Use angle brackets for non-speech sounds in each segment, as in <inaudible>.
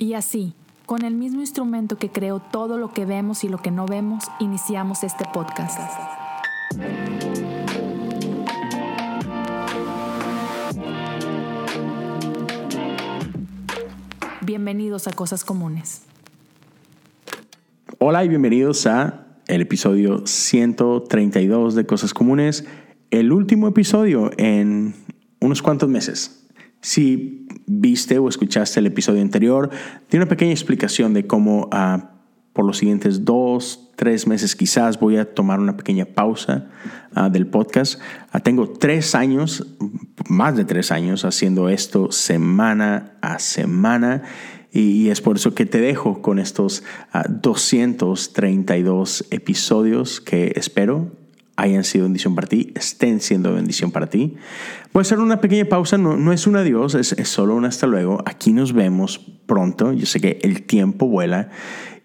Y así, con el mismo instrumento que creó todo lo que vemos y lo que no vemos, iniciamos este podcast. Bienvenidos a Cosas Comunes. Hola y bienvenidos a el episodio 132 de Cosas Comunes, el último episodio en unos cuantos meses. Si viste o escuchaste el episodio anterior, tiene una pequeña explicación de cómo ah, por los siguientes dos, tres meses quizás voy a tomar una pequeña pausa ah, del podcast. Ah, tengo tres años, más de tres años, haciendo esto semana a semana. Y, es por eso que te dejo con estos 232 episodios que espero hayan sido bendición para ti, estén siendo bendición para ti. Voy a hacer una pequeña pausa, no, no es un adiós, es, es, solo un hasta luego. Aquí nos vemos pronto, yo sé que el tiempo vuela.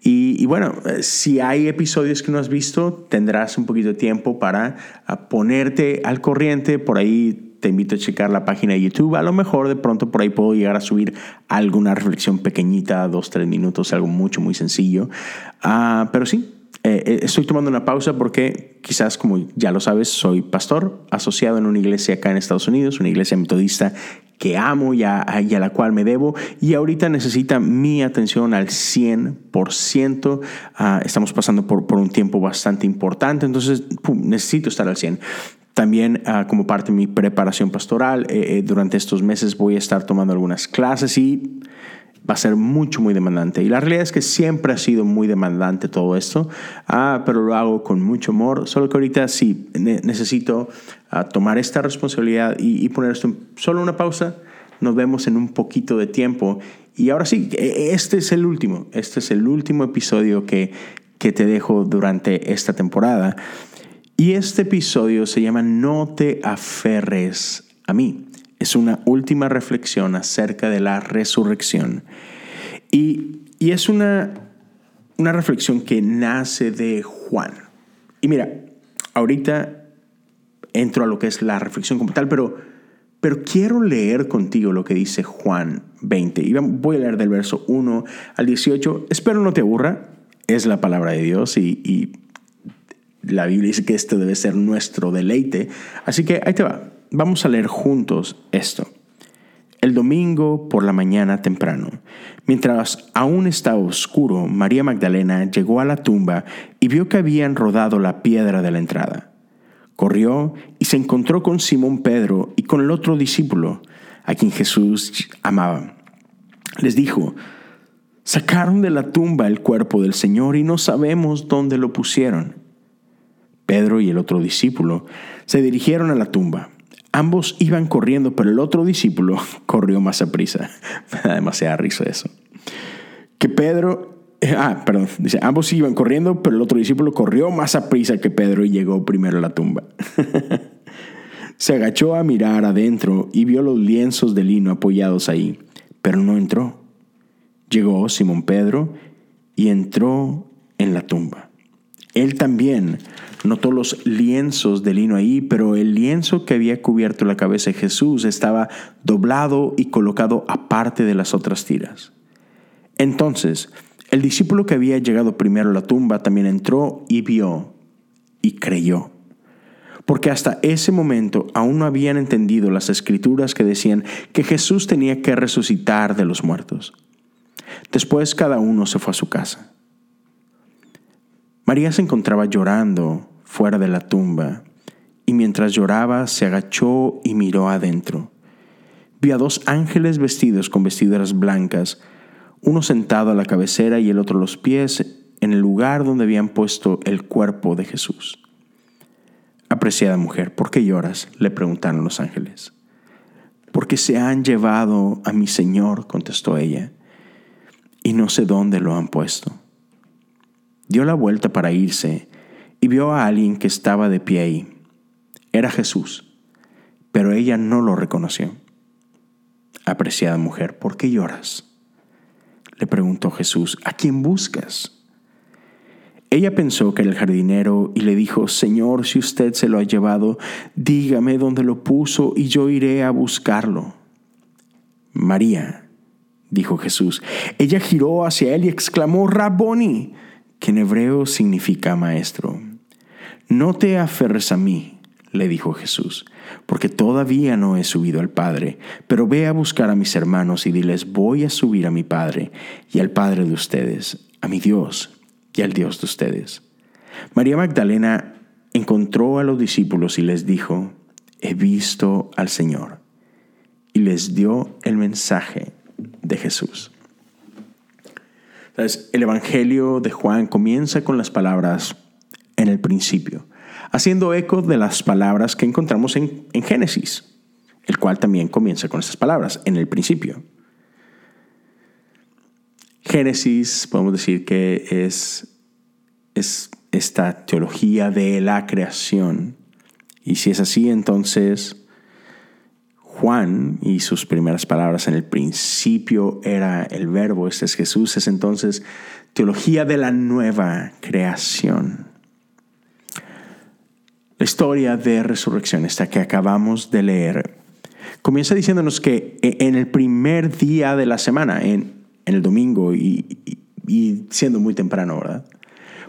Y, y, bueno, eh, si hay episodios que no has visto, tendrás un poquito de tiempo para ponerte al corriente. Por ahí te invito a checar la página de YouTube. A lo mejor de pronto por ahí puedo llegar a subir alguna reflexión pequeñita, dos, tres minutos, algo mucho, muy sencillo. Uh, pero sí, eh, eh, estoy tomando una pausa porque quizás como ya lo sabes, soy pastor asociado en una iglesia acá en Estados Unidos, una iglesia metodista que amo y a, la cual me debo y ahorita necesita mi atención al 100%. Ah, estamos pasando por, por un tiempo bastante importante, entonces necesito estar al 100. También ah, como parte de mi preparación pastoral, eh, durante estos meses voy a estar tomando algunas clases y va a ser mucho, muy demandante. Y la realidad es que siempre ha sido muy demandante todo esto, ah, pero lo hago con mucho amor, solo que ahorita sí necesito ah, tomar esta responsabilidad y, poner esto en solo una pausa. Nos vemos en un poquito de tiempo. Y ahora sí, e, este es el último, este es el último episodio que, que te dejo durante esta temporada. Y este episodio se llama No te aferres a mí es una última reflexión acerca de la resurrección. Y, es una, una reflexión que nace de Juan. Y mira, ahorita entro a lo que es la reflexión como tal, pero, pero quiero leer contigo lo que dice Juan 20. Y voy a leer del verso 1 al 18. Espero no te aburra. Es la palabra de Dios y, y la Biblia dice que esto debe ser nuestro deleite. Así que ahí te va. Vamos a leer juntos esto. El domingo por la mañana temprano, mientras aún estaba oscuro, María Magdalena llegó a la tumba y vio que habían rodado la piedra de la entrada. Corrió y se encontró con Simón Pedro y con el otro discípulo, a quien Jesús amaba. Les dijo, sacaron de la tumba el cuerpo del Señor y no sabemos dónde lo pusieron. Pedro y el otro discípulo se dirigieron a la tumba. Ambos iban corriendo, pero el otro discípulo <laughs> corrió más a prisa. <laughs> Me da risa eso. Que Pedro, eh, ah, perdón, dice, ambos iban corriendo, pero el otro discípulo corrió más a prisa que Pedro y llegó primero a la tumba. <laughs> Se agachó a mirar adentro y vio los lienzos de lino apoyados ahí, pero no entró. Llegó Simón Pedro y entró en la tumba. Él también notó los lienzos de lino ahí, pero el lienzo que había cubierto la cabeza de Jesús estaba doblado y colocado aparte de las otras tiras. Entonces, el discípulo que había llegado primero a la tumba también entró y vio y creyó. Porque hasta ese momento aún no habían entendido las escrituras que decían que Jesús tenía que resucitar de los muertos. Después cada uno se fue a su casa. María se encontraba llorando fuera de la tumba, y mientras lloraba se agachó y miró adentro. Vio a dos ángeles vestidos con vestiduras blancas, uno sentado a la cabecera y el otro los pies, en el lugar donde habían puesto el cuerpo de Jesús. Apreciada mujer, ¿por qué lloras? le preguntaron los ángeles. Porque se han llevado a mi Señor, contestó ella, y no sé dónde lo han puesto. Dio la vuelta para irse y vio a alguien que estaba de pie ahí. Era Jesús, pero ella no lo reconoció. Apreciada mujer, ¿por qué lloras? Le preguntó Jesús, ¿a quién buscas? Ella pensó que era el jardinero y le dijo, Señor, si usted se lo ha llevado, dígame dónde lo puso y yo iré a buscarlo. María, dijo Jesús. Ella giró hacia él y exclamó, Rabboni, que en hebreo significa maestro. No te aferres a mí, le dijo Jesús, porque todavía no he subido al Padre, pero ve a buscar a mis hermanos y diles, voy a subir a mi Padre y al Padre de ustedes, a mi Dios y al Dios de ustedes. María Magdalena encontró a los discípulos y les dijo, he visto al Señor, y les dio el mensaje de Jesús. El Evangelio de Juan comienza con las palabras en el principio, haciendo eco de las palabras que encontramos en, en Génesis, el cual también comienza con estas palabras, en el principio. Génesis, podemos decir que es, es esta teología de la creación. Y si es así, entonces Juan y sus primeras palabras en el principio era el verbo, este es Jesús, es entonces teología de la nueva creación. La historia de resurrección, esta que acabamos de leer, comienza diciéndonos que e, en el primer día de la semana, en, el domingo y, siendo muy temprano, ¿verdad?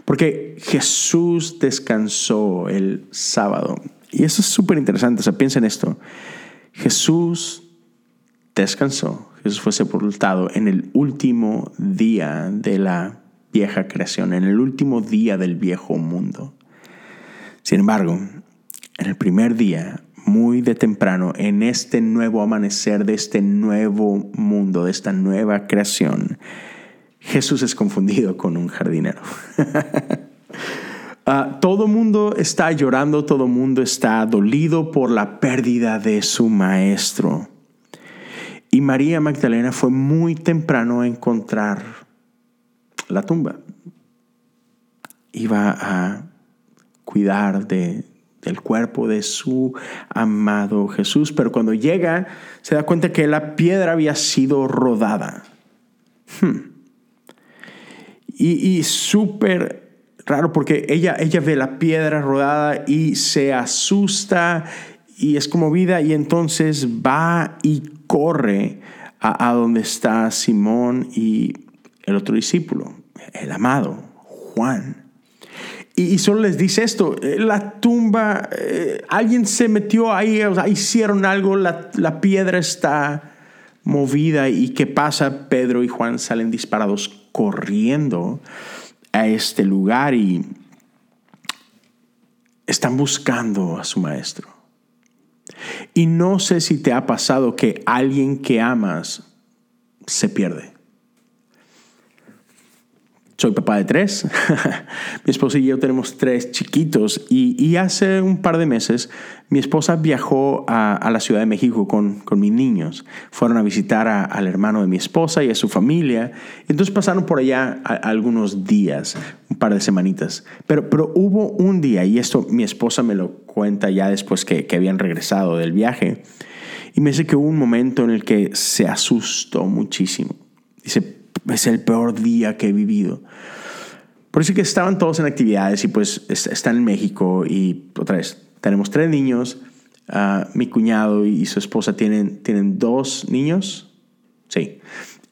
Porque Jesús descansó el sábado. Y eso es súper interesante, o sea, piensa en esto. Jesús descansó, Jesús fue sepultado en el último día de la vieja creación, en el último día del viejo mundo. Sin embargo, en el primer día, muy de temprano, en este nuevo amanecer de este nuevo mundo, de esta nueva creación, Jesús es confundido con un jardinero. <laughs> Ah, todo mundo está llorando, todo mundo está dolido por la pérdida de su maestro. Y María Magdalena fue muy temprano a encontrar la tumba. Iba a cuidar de, del cuerpo de su amado Jesús, pero cuando llega se da cuenta que la piedra había sido rodada. Hmm. Y, y súper raro porque ella, ella ve la piedra rodada y se asusta y es conmovida y entonces va y corre a, donde está Simón y el otro discípulo, el amado, Juan. Y, solo les dice esto, eh, la tumba, eh, alguien se metió ahí, hicieron algo, la, la piedra está movida y ¿qué pasa? Pedro y Juan salen disparados corriendo a este lugar y están buscando a su maestro. Y no sé si te ha pasado que alguien que amas se pierde soy papá de tres. <laughs> mi esposa y yo tenemos tres chiquitos y, hace un par de meses mi esposa viajó a, la Ciudad de México con, con, mis niños. Fueron a visitar al hermano de mi esposa y a su familia. Entonces pasaron por allá algunos días, un par de semanitas. Pero, pero hubo un día, y esto mi esposa me lo cuenta ya después que, que habían regresado del viaje, y me dice que hubo un momento en el que se asustó muchísimo. Dice, es el peor día que he vivido. Por eso que estaban todos en actividades y pues están en México y otra vez, tenemos tres niños, ah, mi cuñado y su esposa tienen, tienen dos niños, sí.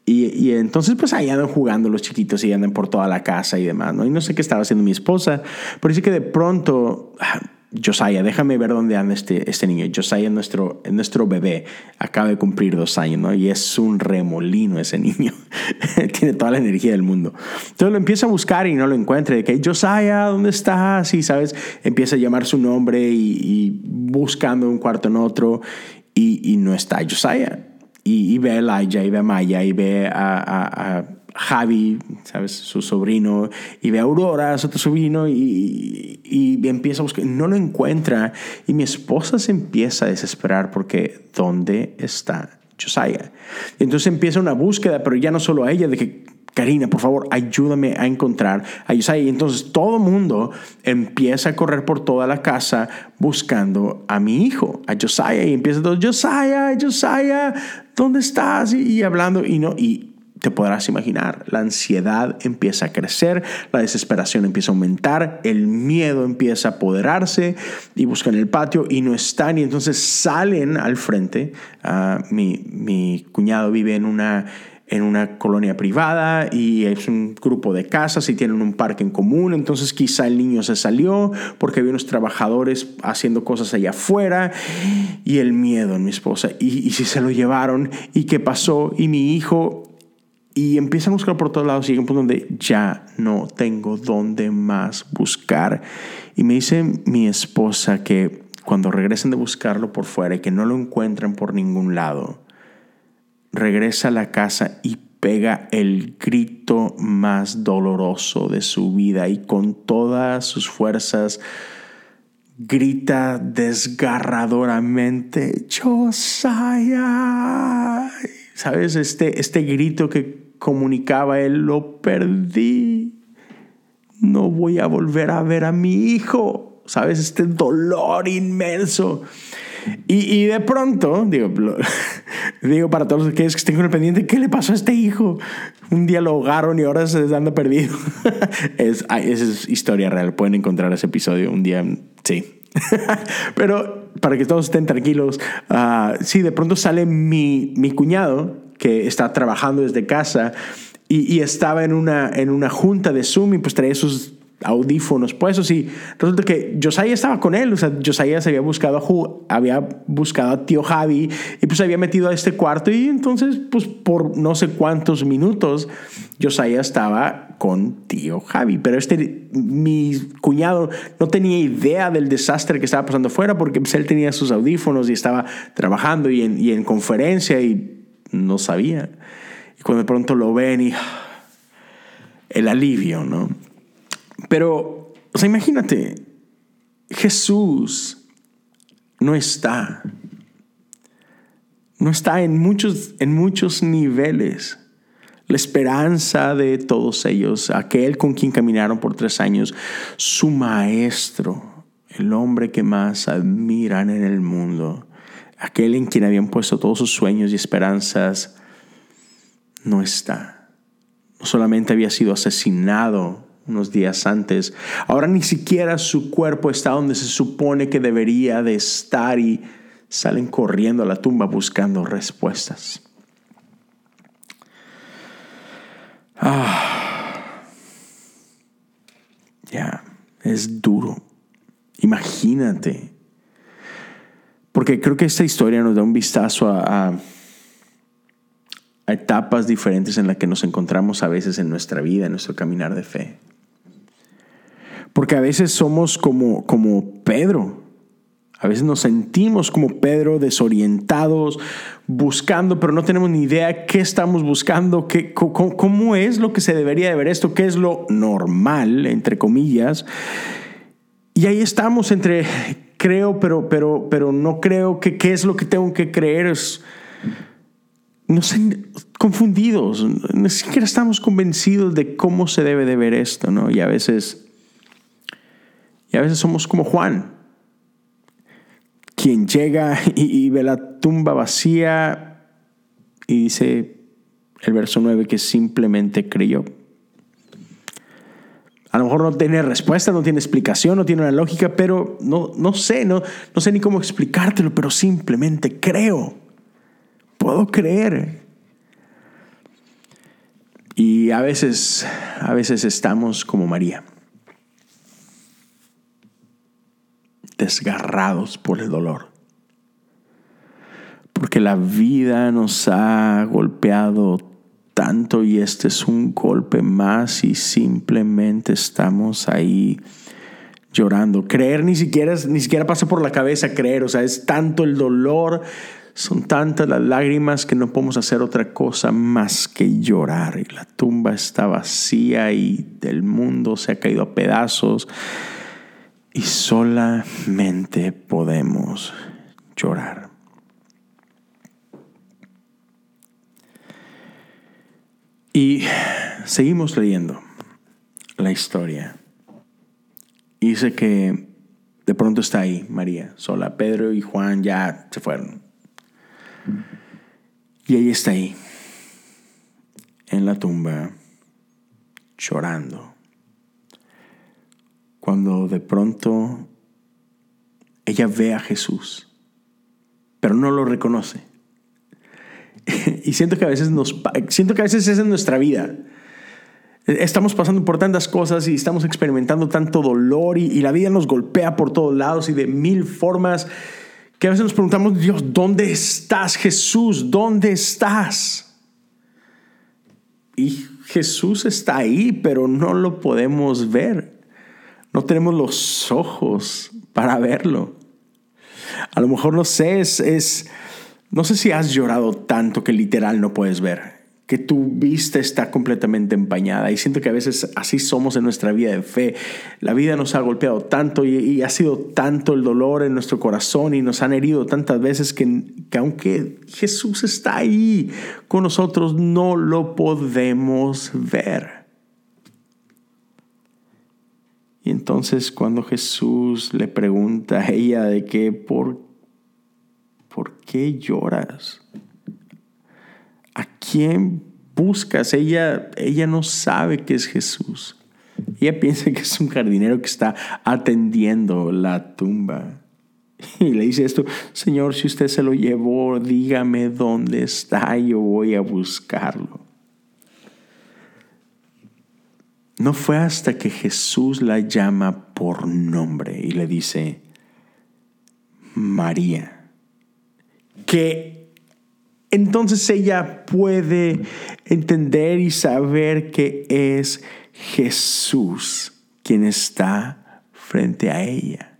Y, y, entonces pues ahí andan jugando los chiquitos y andan por toda la casa y demás, ¿no? Y no sé qué estaba haciendo mi esposa, pero sí que de pronto ah, Josiah, déjame ver dónde anda este, este niño. Josiah, nuestro, nuestro bebé, acaba de cumplir dos años, ¿no? Y es un remolino ese niño. <laughs> Tiene toda la energía del mundo. Entonces lo empieza a buscar y no lo encuentra. De que, Josiah, ¿dónde estás? Y, ¿sabes? Empieza a llamar su nombre y, buscando un cuarto en otro y, no está Josiah. Y, ve a Elijah, y ve a Maya, y ve a Javi, ¿sabes? Su sobrino, y ve a Aurora, su otro sobrino, y, y, empieza a buscar, no lo encuentra, y mi esposa se empieza a desesperar porque ¿dónde está Josiah? Entonces empieza una búsqueda, pero ya no solo a ella, de que Karina, por favor, ayúdame a encontrar a Josiah. Y entonces todo mundo empieza a correr por toda la casa buscando a mi hijo, a Josiah. Y empieza todo, Josiah, Josiah, ¿dónde estás? Y hablando, y no, y te podrás imaginar, la ansiedad empieza a crecer, la desesperación empieza a aumentar, el miedo empieza a apoderarse y buscan el patio y no están y entonces salen al frente. Ah, mi, mi, cuñado vive en una, en una colonia privada y es un grupo de casas y tienen un parque en común, entonces quizá el niño se salió porque había unos trabajadores haciendo cosas allá afuera y el miedo en mi esposa. Y, y si se lo llevaron. Y qué pasó y mi hijo y empiezan a buscar por todos lados y llega un punto donde ya no tengo dónde más buscar y me dice mi esposa que cuando regresen de buscarlo por fuera y que no lo encuentran por ningún lado regresa a la casa y pega el grito más doloroso de su vida y con todas sus fuerzas grita desgarradoramente, Josiah. ¿Sabes? Este, este grito que comunicaba él, lo perdí. No voy a volver a ver a mi hijo. ¿Sabes? Este dolor inmenso. Y, de pronto, digo, <laughs> digo para todos los que estén con el pendiente, ¿qué le pasó a este hijo? Un día lo ahogaron y ahora se anda perdido. <laughs> es, esa es historia real, pueden encontrar ese episodio un día, sí. <laughs> Pero para que todos estén tranquilos, uh, sí, de pronto sale mi, mi cuñado que está trabajando desde casa y, y, estaba en una, en una junta de Zoom y pues traía sus audífonos puestos y resulta que Josiah estaba con él, o sea, Josiah se había buscado a, había buscado a tío Javi y pues se había metido a este cuarto y entonces pues por no sé cuántos minutos Josiah estaba con tío Javi, pero este mi cuñado no tenía idea del desastre que estaba pasando afuera porque pues, él tenía sus audífonos y estaba trabajando y en, y en conferencia y no sabía. Y cuando de pronto lo ven y el alivio, ¿no? Pero, o sea, imagínate, Jesús no está. No está en muchos, en muchos niveles. La esperanza de todos ellos, aquel con quien caminaron por tres años, su maestro, el hombre que más admiran en el mundo, aquel en quien habían puesto todos sus sueños y esperanzas, no está. No solamente había sido asesinado unos días antes. Ahora ni siquiera su cuerpo está donde se supone que debería de estar y salen corriendo a la tumba buscando respuestas. Ah, ya, es duro. Imagínate. Porque creo que esta historia nos da un vistazo a, etapas diferentes en las que nos encontramos a veces en nuestra vida, en nuestro caminar de fe. Porque a veces somos como, como Pedro. A veces nos sentimos como Pedro, desorientados, buscando, pero no tenemos ni idea qué estamos buscando, qué, cómo, cómo, es lo que se debería de ver esto, qué es lo normal, entre comillas. Y ahí estamos entre creo, pero, pero, pero no creo, que, qué es lo que tengo que creer. Es, no confundidos, ni siquiera estamos convencidos de cómo se debe de ver esto, ¿no? Y a veces y a veces somos como Juan, quien llega y, ve la tumba vacía y dice el verso 9 que simplemente creyó. A lo mejor no tiene respuesta, no tiene explicación, no tiene una lógica, pero no, no sé, no, no sé ni cómo explicártelo, pero simplemente creo. Puedo creer. Y a veces, a veces estamos como María. desgarrados por el dolor. Porque la vida nos ha golpeado tanto y este es un golpe más y simplemente estamos ahí llorando. Creer ni siquiera, ni siquiera pasa por la cabeza creer, o sea, es tanto el dolor, son tantas las lágrimas que no podemos hacer otra cosa más que llorar. Y la tumba está vacía y el mundo se ha caído a pedazos y solamente podemos llorar. Y seguimos leyendo la historia. Y dice que de pronto está ahí María, sola. Pedro y Juan ya se fueron. Y ella está ahí, en la tumba, llorando cuando de pronto ella ve a Jesús, pero no lo reconoce. <laughs> y siento que a veces nos siento que a veces es en nuestra vida. Estamos pasando por tantas cosas y estamos experimentando tanto dolor y, la vida nos golpea por todos lados y de mil formas que a veces nos preguntamos, Dios, ¿dónde estás Jesús? ¿Dónde estás? Y Jesús está ahí, pero no lo podemos ver. No tenemos los ojos para verlo. A lo mejor no sé, es no sé si has llorado tanto que literal no puedes ver que tu vista está completamente empañada. Y siento que a veces así somos en nuestra vida de fe. La vida nos ha golpeado tanto y, ha sido tanto el dolor en nuestro corazón y nos han herido tantas veces que, que aunque Jesús está ahí con nosotros, no lo podemos ver. Y entonces cuando Jesús le pregunta a ella de que, ¿por, ¿por qué lloras? ¿A quién buscas? Ella, ella no sabe que es Jesús. Ella <laughs> piensa que es un jardinero que está atendiendo la tumba. <laughs> Y le dice esto, Señor, si usted se lo llevó, dígame dónde está, yo voy a buscarlo. No fue hasta que Jesús la llama por nombre y le dice, María, que entonces ella puede entender y saber que es Jesús quien está frente a ella.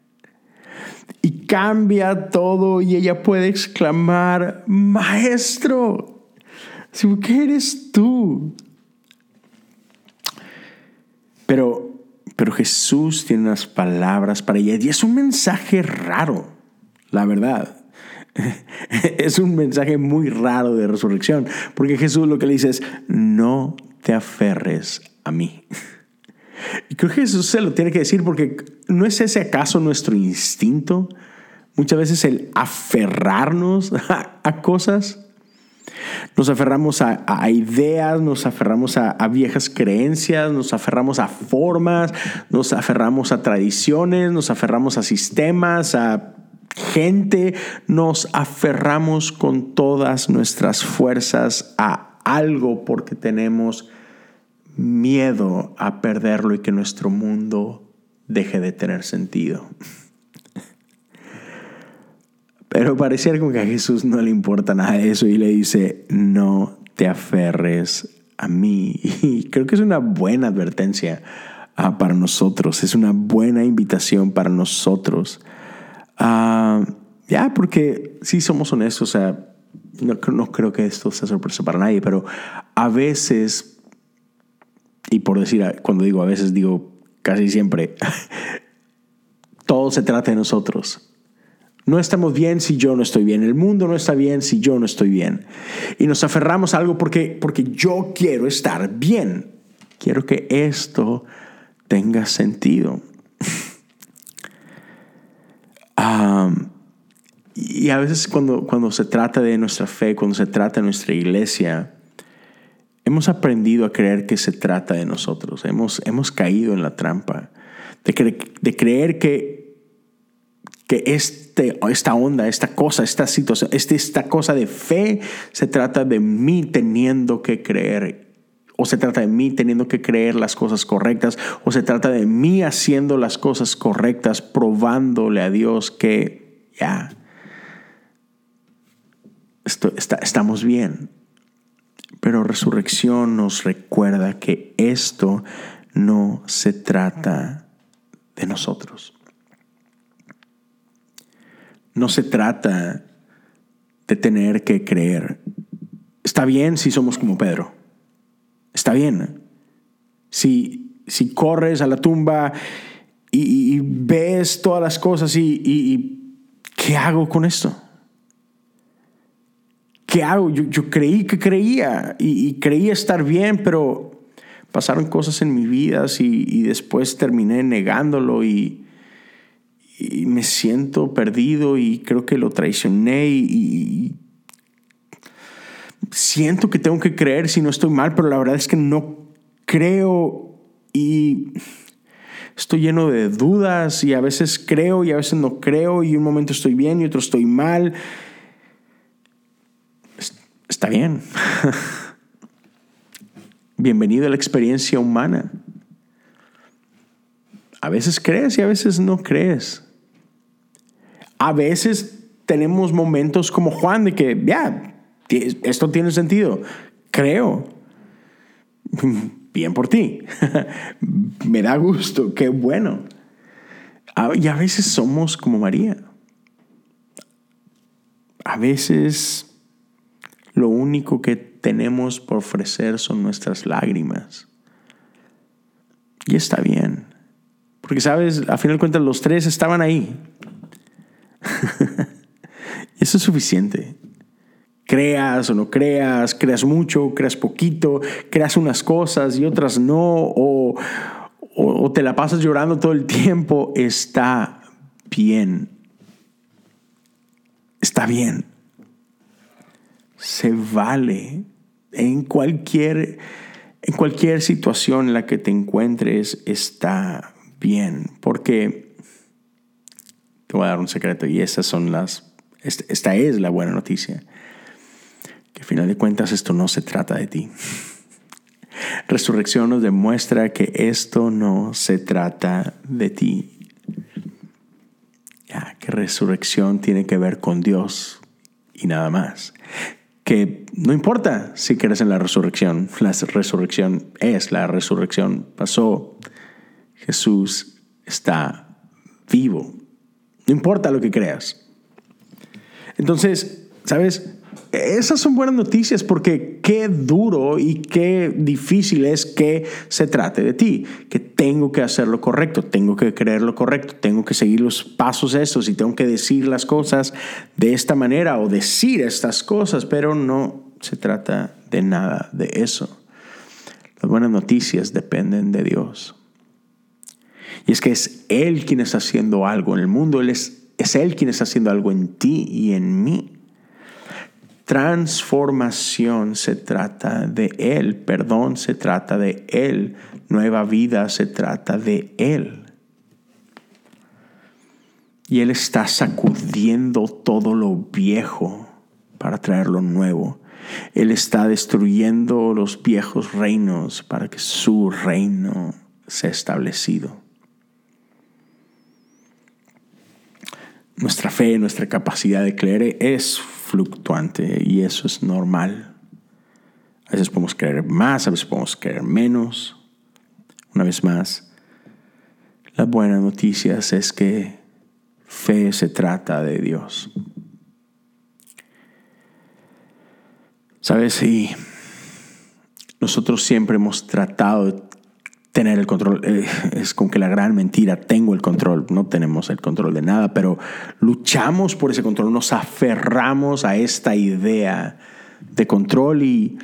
Y cambia todo y ella puede exclamar, Maestro, ¿qué eres tú? Pero, pero Jesús tiene unas palabras para ella y es un mensaje raro, la verdad. <laughs> es un mensaje muy raro de resurrección, porque Jesús lo que le dice es, no te aferres a mí. Y creo que Jesús se lo tiene que decir porque no es ese acaso nuestro instinto, muchas veces el aferrarnos a, cosas. Nos aferramos a, ideas, nos aferramos a, viejas creencias, nos aferramos a formas, nos aferramos a tradiciones, nos aferramos a sistemas, a gente nos aferramos con todas nuestras fuerzas a algo porque tenemos miedo a perderlo y que nuestro mundo deje de tener sentido. Pero pareciera como que a Jesús no le importa nada de eso y le dice, no te aferres a mí. Y creo que es una buena advertencia ah, para nosotros, es una buena invitación para nosotros Ah, ya, porque si somos honestos, o sea, no, no, creo que esto sea sorpresa para nadie, pero a veces, y por decir, cuando digo a veces, digo casi siempre, <laughs> todo se trata de nosotros. No estamos bien si yo no estoy bien. El mundo no está bien si yo no estoy bien. Y nos aferramos a algo porque, porque yo quiero estar bien. Quiero que esto tenga sentido <laughs> y a veces cuando, cuando se trata de nuestra fe, cuando se trata de nuestra iglesia, hemos aprendido a creer que se trata de nosotros. Hemos, hemos caído en la trampa de, de creer que, que este, esta onda, esta cosa, esta situación, este, esta cosa de fe se trata de mí teniendo que creer o se trata de mí teniendo que creer las cosas correctas, o se trata de mí haciendo las cosas correctas, probándole a Dios que ya estamos bien. Pero resurrección nos recuerda que esto no se trata de nosotros. No se trata de tener que creer. Está bien si somos como Pedro está bien. Si, si corres a la tumba y, ves todas las cosas y, ¿qué hago con esto? ¿Qué hago? Yo, creí que creía y, creía estar bien, pero pasaron cosas en mi vida y, después terminé negándolo y, me siento perdido y creo que lo traicioné y, siento que tengo que creer si no estoy mal, pero la verdad es que no creo y estoy lleno de dudas y a veces creo y a veces no creo y un momento estoy bien y otro estoy mal. Está bien. <laughs> Bienvenido a la experiencia humana. A veces crees y a veces no crees. A veces tenemos momentos como Juan de que, ya, esto tiene sentido. Creo. Bien por ti. <laughs> Me da gusto. Qué bueno. Y a veces somos como María. A veces lo único que tenemos por ofrecer son nuestras lágrimas. Y está bien. Porque, sabes, a final de cuentas los tres estaban ahí. <laughs> Eso es suficiente. Creas o no creas, creas mucho, creas poquito, creas unas cosas y otras no, o, o te la pasas llorando todo el tiempo, está bien. Está bien. Se vale en cualquier, en cualquier situación en la que te encuentres, está bien. Porque te voy a dar un secreto y esas son las, esta es la buena noticia. Que al final de cuentas esto no se trata de ti. Resurrección nos demuestra que esto no se trata de ti. Ya, que resurrección tiene que ver con Dios y nada más. Que no importa si crees en la resurrección, la resurrección es la resurrección, pasó. Jesús está vivo. No importa lo que creas. Entonces, ¿sabes? Esas son buenas noticias porque qué duro y qué difícil es que se trate de ti, que tengo que hacer lo correcto, tengo que creer lo correcto, tengo que seguir los pasos esos y tengo que decir las cosas de esta manera o decir estas cosas, pero no se trata de nada de eso. Las buenas noticias dependen de Dios. Y es que es Él quien está haciendo algo en el mundo, Él es, es Él quien está haciendo algo en ti y en mí. Transformación se trata de Él, perdón se trata de Él, nueva vida se trata de Él. Y Él está sacudiendo todo lo viejo para traer lo nuevo. Él está destruyendo los viejos reinos para que su reino sea establecido. Nuestra fe, nuestra capacidad de creer es fluctuante y eso es normal. A veces podemos creer más, a veces podemos creer menos. Una vez más, las buenas noticias es que fe se trata de Dios. Sabes, y nosotros siempre hemos tratado de tener el control. Eh, <laughs> es como que la gran mentira, tengo el control. No tenemos el control de nada, pero luchamos por ese control, nos aferramos a esta idea de control y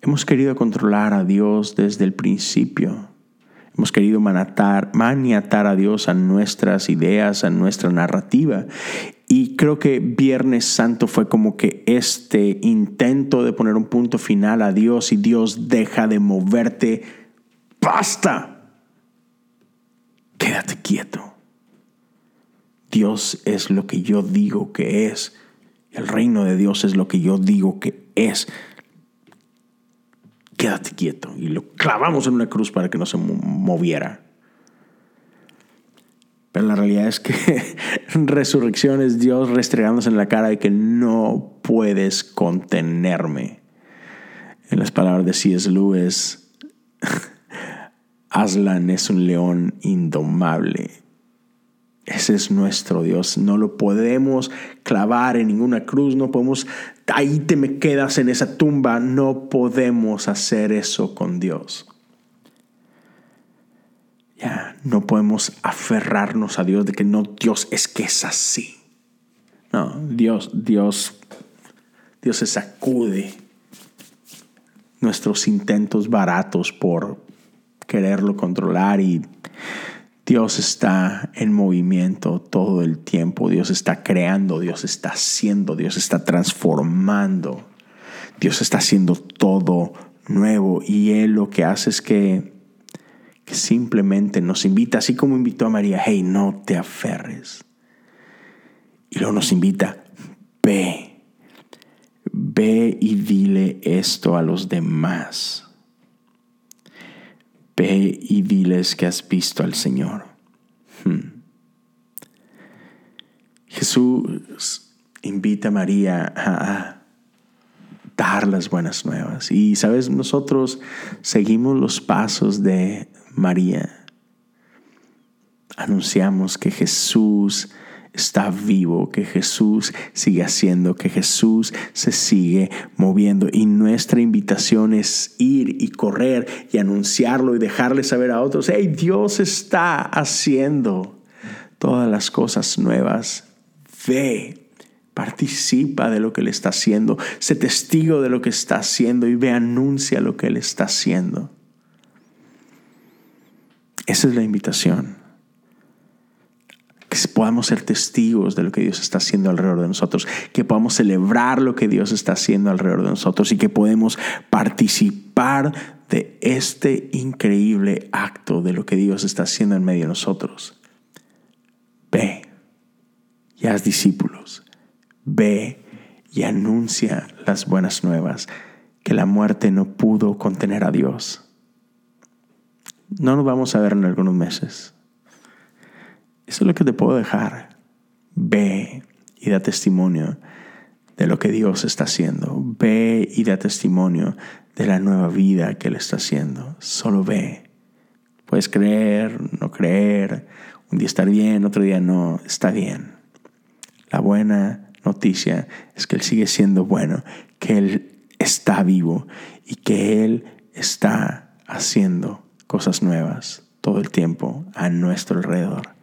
hemos querido controlar a Dios desde el principio. Hemos querido maniatar, maniatar a Dios a nuestras ideas, a nuestra narrativa. Y creo que Viernes Santo fue como que este intento de poner un punto final a Dios y Dios deja de moverte basta. Quédate quieto. Dios es lo que yo digo que es. El reino de Dios es lo que yo digo que es. Quédate quieto. Y lo clavamos en una cruz para que no se moviera. Pero la realidad es que <laughs> resurrección es Dios restregándose en la cara de que no puedes contenerme. En las palabras de C.S. Lewis, <laughs> Aslan es un león indomable. Ese es nuestro Dios. No lo podemos clavar en ninguna cruz. No podemos, ahí te me quedas en esa tumba. No podemos hacer eso con Dios. Ya, no podemos aferrarnos a Dios de que no, Dios es que es así. No, Dios, Dios, Dios se sacude nuestros intentos baratos por, quererlo controlar y Dios está en movimiento todo el tiempo, Dios está creando, Dios está haciendo, Dios está transformando, Dios está haciendo todo nuevo y Él lo que hace es que, simplemente nos invita, así como invitó a María, hey, no te aferres. Y luego nos invita, ve, ve y dile esto a los demás. Ve y diles que has visto al Señor. Hmm. Jesús invita a María a dar las buenas nuevas. Y sabes, nosotros seguimos los pasos de María. Anunciamos que Jesús está vivo, que Jesús sigue haciendo, que Jesús se sigue moviendo. Y nuestra invitación es ir y correr y anunciarlo y dejarle saber a otros, hey, Dios está haciendo todas las cosas nuevas. Ve, participa de lo que Él está haciendo, sé testigo de lo que está haciendo y ve, anuncia lo que Él está haciendo. Esa es la invitación que podamos ser testigos de lo que Dios está haciendo alrededor de nosotros, que podamos celebrar lo que Dios está haciendo alrededor de nosotros y que podemos participar de este increíble acto de lo que Dios está haciendo en medio de nosotros. Ve y haz discípulos. Ve y anuncia las buenas nuevas, que la muerte no pudo contener a Dios. No nos vamos a ver en algunos meses eso es lo que te puedo dejar. Ve y da testimonio de lo que Dios está haciendo. Ve y da testimonio de la nueva vida que Él está haciendo. Solo ve. Puedes creer, no creer, un día estar bien, otro día no, está bien. La buena noticia es que Él sigue siendo bueno, que Él está vivo y que Él está haciendo cosas nuevas todo el tiempo a nuestro alrededor.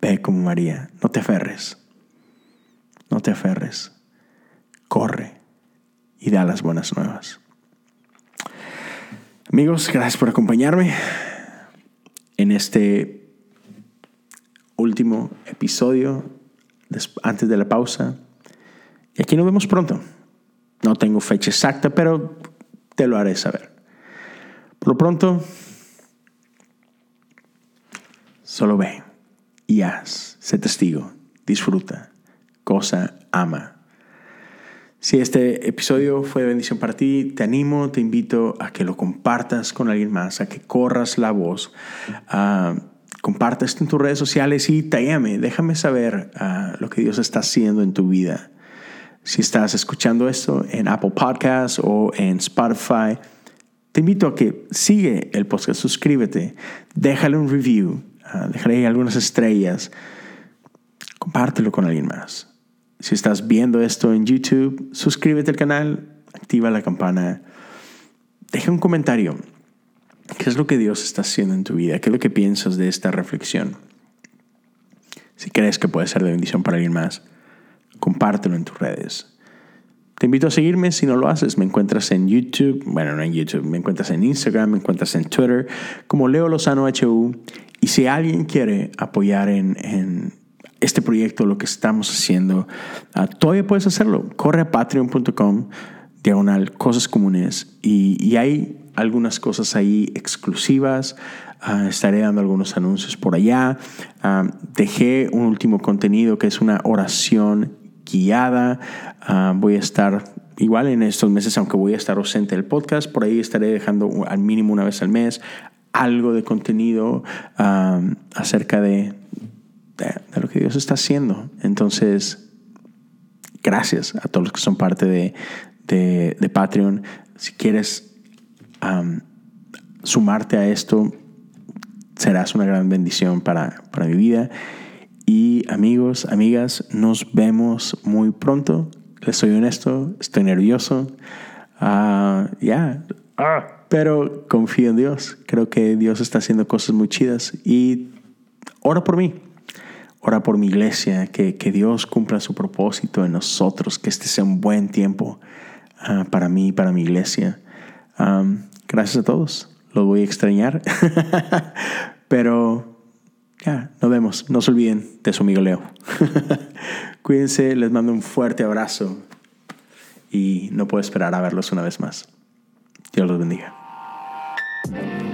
Ve como María, no te aferres, no te aferres, corre y da las buenas nuevas. Amigos, gracias por acompañarme en este último episodio antes de la pausa. Y aquí nos vemos pronto. No tengo fecha exacta, pero te lo haré saber. Por lo pronto, solo ve y haz, sé testigo, disfruta, cosa, ama. Si este episodio fue de bendición para ti, te animo, te invito a que lo compartas con alguien más, a que corras la voz, uh, compartas en tus redes sociales y te llame, déjame saber ah, lo que Dios está haciendo en tu vida. Si estás escuchando esto en Apple Podcasts o en Spotify, te invito a que sigue el podcast, suscríbete, déjale un review, Ah, dejaré algunas estrellas. Compártelo con alguien más. Si estás viendo esto en YouTube, suscríbete al canal, activa la campana, deja un comentario. ¿Qué es lo que Dios está haciendo en tu vida? ¿Qué es lo que piensas de esta reflexión? Si crees que puede ser de bendición para alguien más, compártelo en tus redes. Te invito a seguirme si no lo haces. Me encuentras en YouTube, bueno, no en YouTube, me encuentras en Instagram, me encuentras en Twitter como Leo Lozano HU y si alguien quiere apoyar en, este proyecto, lo que estamos haciendo, ah, todavía puedes hacerlo. Corre a patreon.com, diagonal, cosas comunes. Y, hay algunas cosas ahí exclusivas. Ah, estaré dando algunos anuncios por allá. Ah, dejé un último contenido que es una oración guiada. voy a estar igual en estos meses, aunque voy a estar ausente del podcast, por ahí estaré dejando al mínimo una vez al mes algo de contenido acerca de, de, lo que Dios está haciendo. Entonces, gracias a todos los que son parte de, de, Patreon. Si quieres sumarte a esto, serás una gran bendición para, para mi vida. Y amigos, amigas, nos vemos muy pronto. Les soy honesto, estoy nervioso. Ah, ya. Ah pero confío en Dios. Creo que Dios está haciendo cosas muy chidas y ora por mí. Ora por mi iglesia, que, que Dios cumpla su propósito en nosotros, que este sea un buen tiempo ah, para mí y para mi iglesia. gracias a todos. Los voy a extrañar. <laughs> pero ya, nos vemos. No se olviden de su amigo Leo. <laughs> Cuídense, les mando un fuerte abrazo y no puedo esperar a verlos una vez más. Dios los bendiga. Bye.